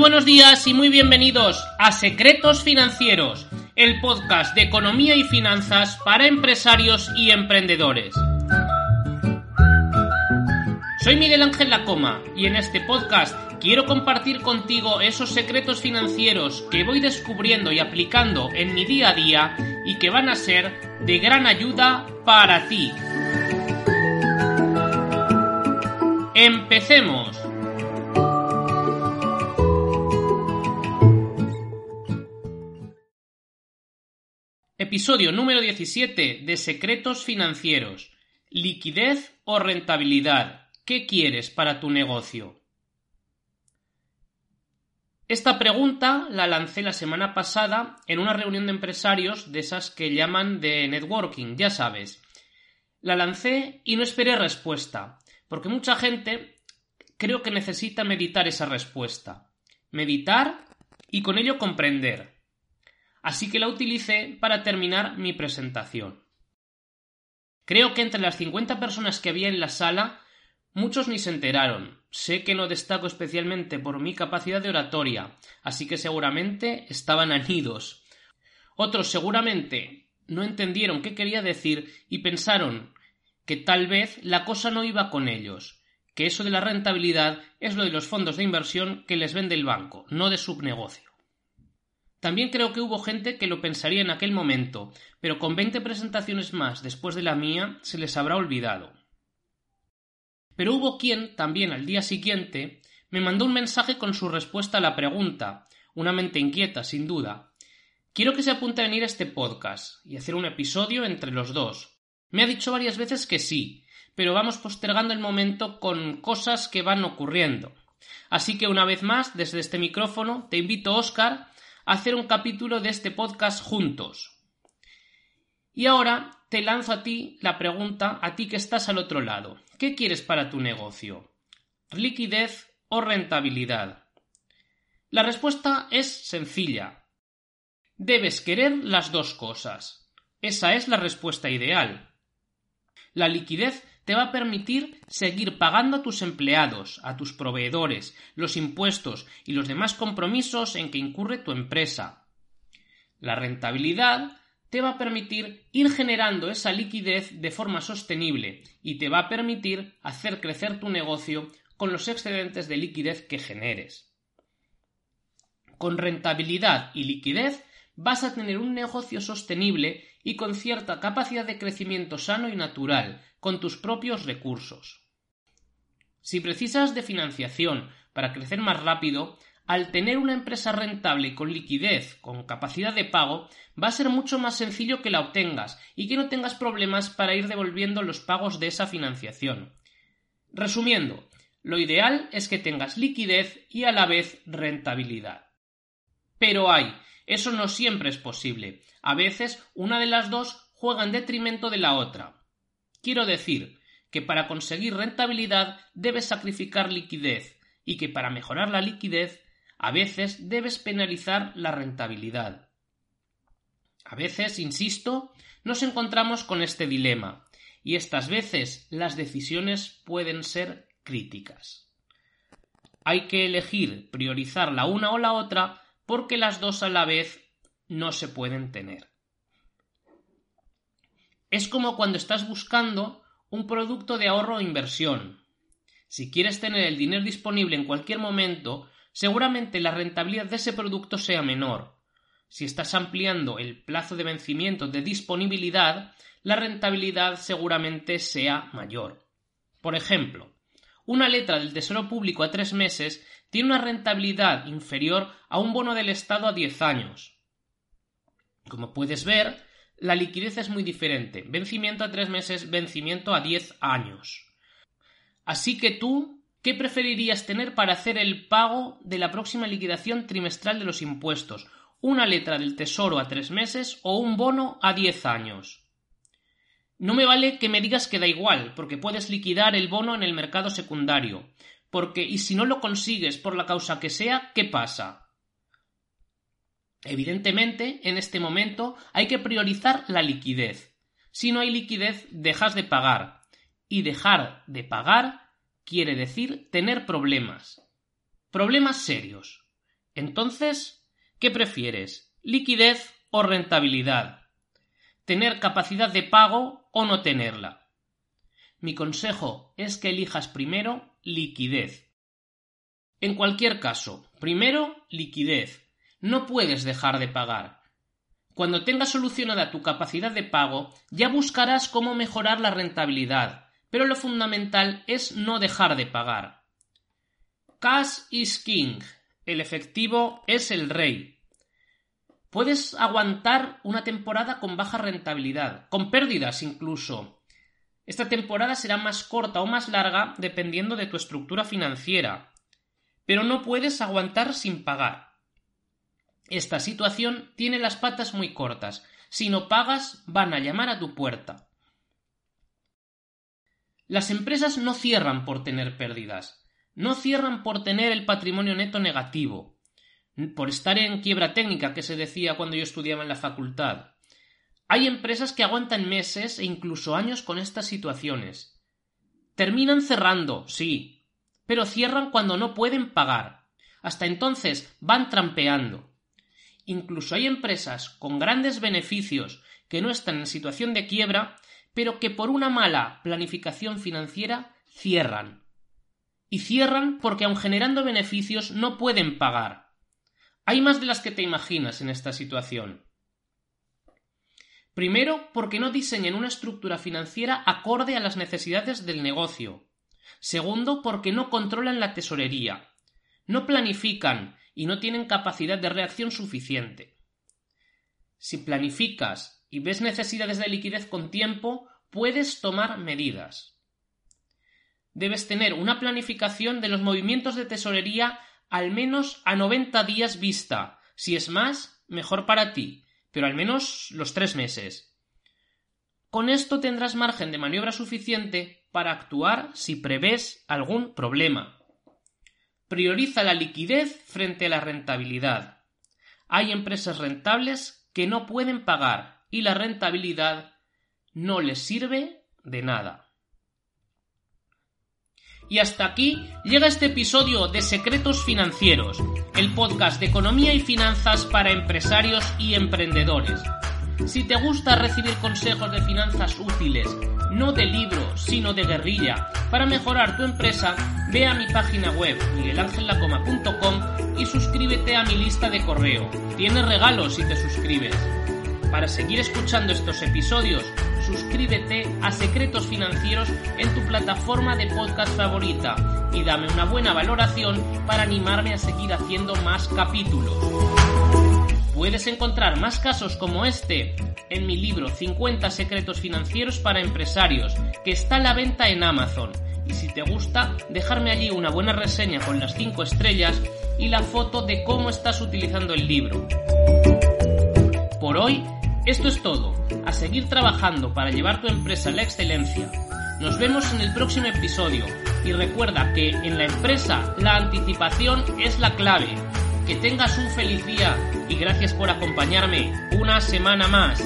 buenos días y muy bienvenidos a Secretos Financieros, el podcast de economía y finanzas para empresarios y emprendedores. Soy Miguel Ángel Lacoma y en este podcast quiero compartir contigo esos secretos financieros que voy descubriendo y aplicando en mi día a día y que van a ser de gran ayuda para ti. Empecemos. Episodio número 17 de Secretos Financieros. Liquidez o rentabilidad. ¿Qué quieres para tu negocio? Esta pregunta la lancé la semana pasada en una reunión de empresarios de esas que llaman de networking, ya sabes. La lancé y no esperé respuesta, porque mucha gente creo que necesita meditar esa respuesta. Meditar y con ello comprender así que la utilicé para terminar mi presentación. Creo que entre las 50 personas que había en la sala, muchos ni se enteraron. Sé que no destaco especialmente por mi capacidad de oratoria, así que seguramente estaban anidos. Otros seguramente no entendieron qué quería decir y pensaron que tal vez la cosa no iba con ellos, que eso de la rentabilidad es lo de los fondos de inversión que les vende el banco, no de su negocio. También creo que hubo gente que lo pensaría en aquel momento, pero con veinte presentaciones más después de la mía se les habrá olvidado. Pero hubo quien, también al día siguiente, me mandó un mensaje con su respuesta a la pregunta, una mente inquieta, sin duda. Quiero que se apunte a venir a este podcast y hacer un episodio entre los dos. Me ha dicho varias veces que sí, pero vamos postergando el momento con cosas que van ocurriendo. Así que una vez más, desde este micrófono, te invito, Oscar, hacer un capítulo de este podcast juntos. Y ahora te lanzo a ti la pregunta, a ti que estás al otro lado. ¿Qué quieres para tu negocio? ¿Liquidez o rentabilidad? La respuesta es sencilla. Debes querer las dos cosas. Esa es la respuesta ideal. La liquidez te va a permitir seguir pagando a tus empleados, a tus proveedores, los impuestos y los demás compromisos en que incurre tu empresa. La rentabilidad te va a permitir ir generando esa liquidez de forma sostenible y te va a permitir hacer crecer tu negocio con los excedentes de liquidez que generes. Con rentabilidad y liquidez vas a tener un negocio sostenible y con cierta capacidad de crecimiento sano y natural, con tus propios recursos. Si precisas de financiación para crecer más rápido, al tener una empresa rentable y con liquidez, con capacidad de pago, va a ser mucho más sencillo que la obtengas y que no tengas problemas para ir devolviendo los pagos de esa financiación. Resumiendo, lo ideal es que tengas liquidez y a la vez rentabilidad. Pero hay eso no siempre es posible. A veces una de las dos juega en detrimento de la otra. Quiero decir que para conseguir rentabilidad debes sacrificar liquidez y que para mejorar la liquidez a veces debes penalizar la rentabilidad. A veces, insisto, nos encontramos con este dilema y estas veces las decisiones pueden ser críticas. Hay que elegir priorizar la una o la otra porque las dos a la vez no se pueden tener. Es como cuando estás buscando un producto de ahorro o inversión. Si quieres tener el dinero disponible en cualquier momento, seguramente la rentabilidad de ese producto sea menor. Si estás ampliando el plazo de vencimiento de disponibilidad, la rentabilidad seguramente sea mayor. Por ejemplo, una letra del Tesoro Público a tres meses tiene una rentabilidad inferior a un bono del Estado a diez años. Como puedes ver, la liquidez es muy diferente. Vencimiento a tres meses, vencimiento a diez años. Así que tú, ¿qué preferirías tener para hacer el pago de la próxima liquidación trimestral de los impuestos? ¿Una letra del Tesoro a tres meses o un bono a diez años? No me vale que me digas que da igual, porque puedes liquidar el bono en el mercado secundario. Porque, y si no lo consigues por la causa que sea, ¿qué pasa? Evidentemente, en este momento hay que priorizar la liquidez. Si no hay liquidez, dejas de pagar. Y dejar de pagar quiere decir tener problemas. Problemas serios. Entonces, ¿qué prefieres? ¿Liquidez o rentabilidad? ¿Tener capacidad de pago o no tenerla? Mi consejo es que elijas primero liquidez. En cualquier caso, primero liquidez. No puedes dejar de pagar. Cuando tengas solucionada tu capacidad de pago, ya buscarás cómo mejorar la rentabilidad, pero lo fundamental es no dejar de pagar. Cash is king. El efectivo es el rey. Puedes aguantar una temporada con baja rentabilidad, con pérdidas incluso. Esta temporada será más corta o más larga dependiendo de tu estructura financiera, pero no puedes aguantar sin pagar. Esta situación tiene las patas muy cortas. Si no pagas, van a llamar a tu puerta. Las empresas no cierran por tener pérdidas, no cierran por tener el patrimonio neto negativo, por estar en quiebra técnica que se decía cuando yo estudiaba en la facultad. Hay empresas que aguantan meses e incluso años con estas situaciones. Terminan cerrando, sí, pero cierran cuando no pueden pagar. Hasta entonces van trampeando. Incluso hay empresas con grandes beneficios que no están en situación de quiebra pero que por una mala planificación financiera cierran. Y cierran porque aun generando beneficios no pueden pagar. Hay más de las que te imaginas en esta situación. Primero, porque no diseñan una estructura financiera acorde a las necesidades del negocio. Segundo, porque no controlan la tesorería. No planifican y no tienen capacidad de reacción suficiente. Si planificas y ves necesidades de liquidez con tiempo, puedes tomar medidas. Debes tener una planificación de los movimientos de tesorería al menos a 90 días vista. Si es más, mejor para ti, pero al menos los tres meses. Con esto tendrás margen de maniobra suficiente para actuar si prevés algún problema. Prioriza la liquidez frente a la rentabilidad. Hay empresas rentables que no pueden pagar y la rentabilidad no les sirve de nada. Y hasta aquí llega este episodio de Secretos Financieros, el podcast de economía y finanzas para empresarios y emprendedores. Si te gusta recibir consejos de finanzas útiles, no de libro, sino de guerrilla, para mejorar tu empresa, ve a mi página web miguelangelacoma.com y suscríbete a mi lista de correo. Tienes regalos si te suscribes. Para seguir escuchando estos episodios, suscríbete a Secretos Financieros en tu plataforma de podcast favorita y dame una buena valoración para animarme a seguir haciendo más capítulos. Puedes encontrar más casos como este en mi libro 50 secretos financieros para empresarios, que está a la venta en Amazon. Y si te gusta, dejarme allí una buena reseña con las 5 estrellas y la foto de cómo estás utilizando el libro. Por hoy esto es todo. A seguir trabajando para llevar tu empresa a la excelencia. Nos vemos en el próximo episodio y recuerda que en la empresa la anticipación es la clave. Que tengas un feliz día y gracias por acompañarme una semana más.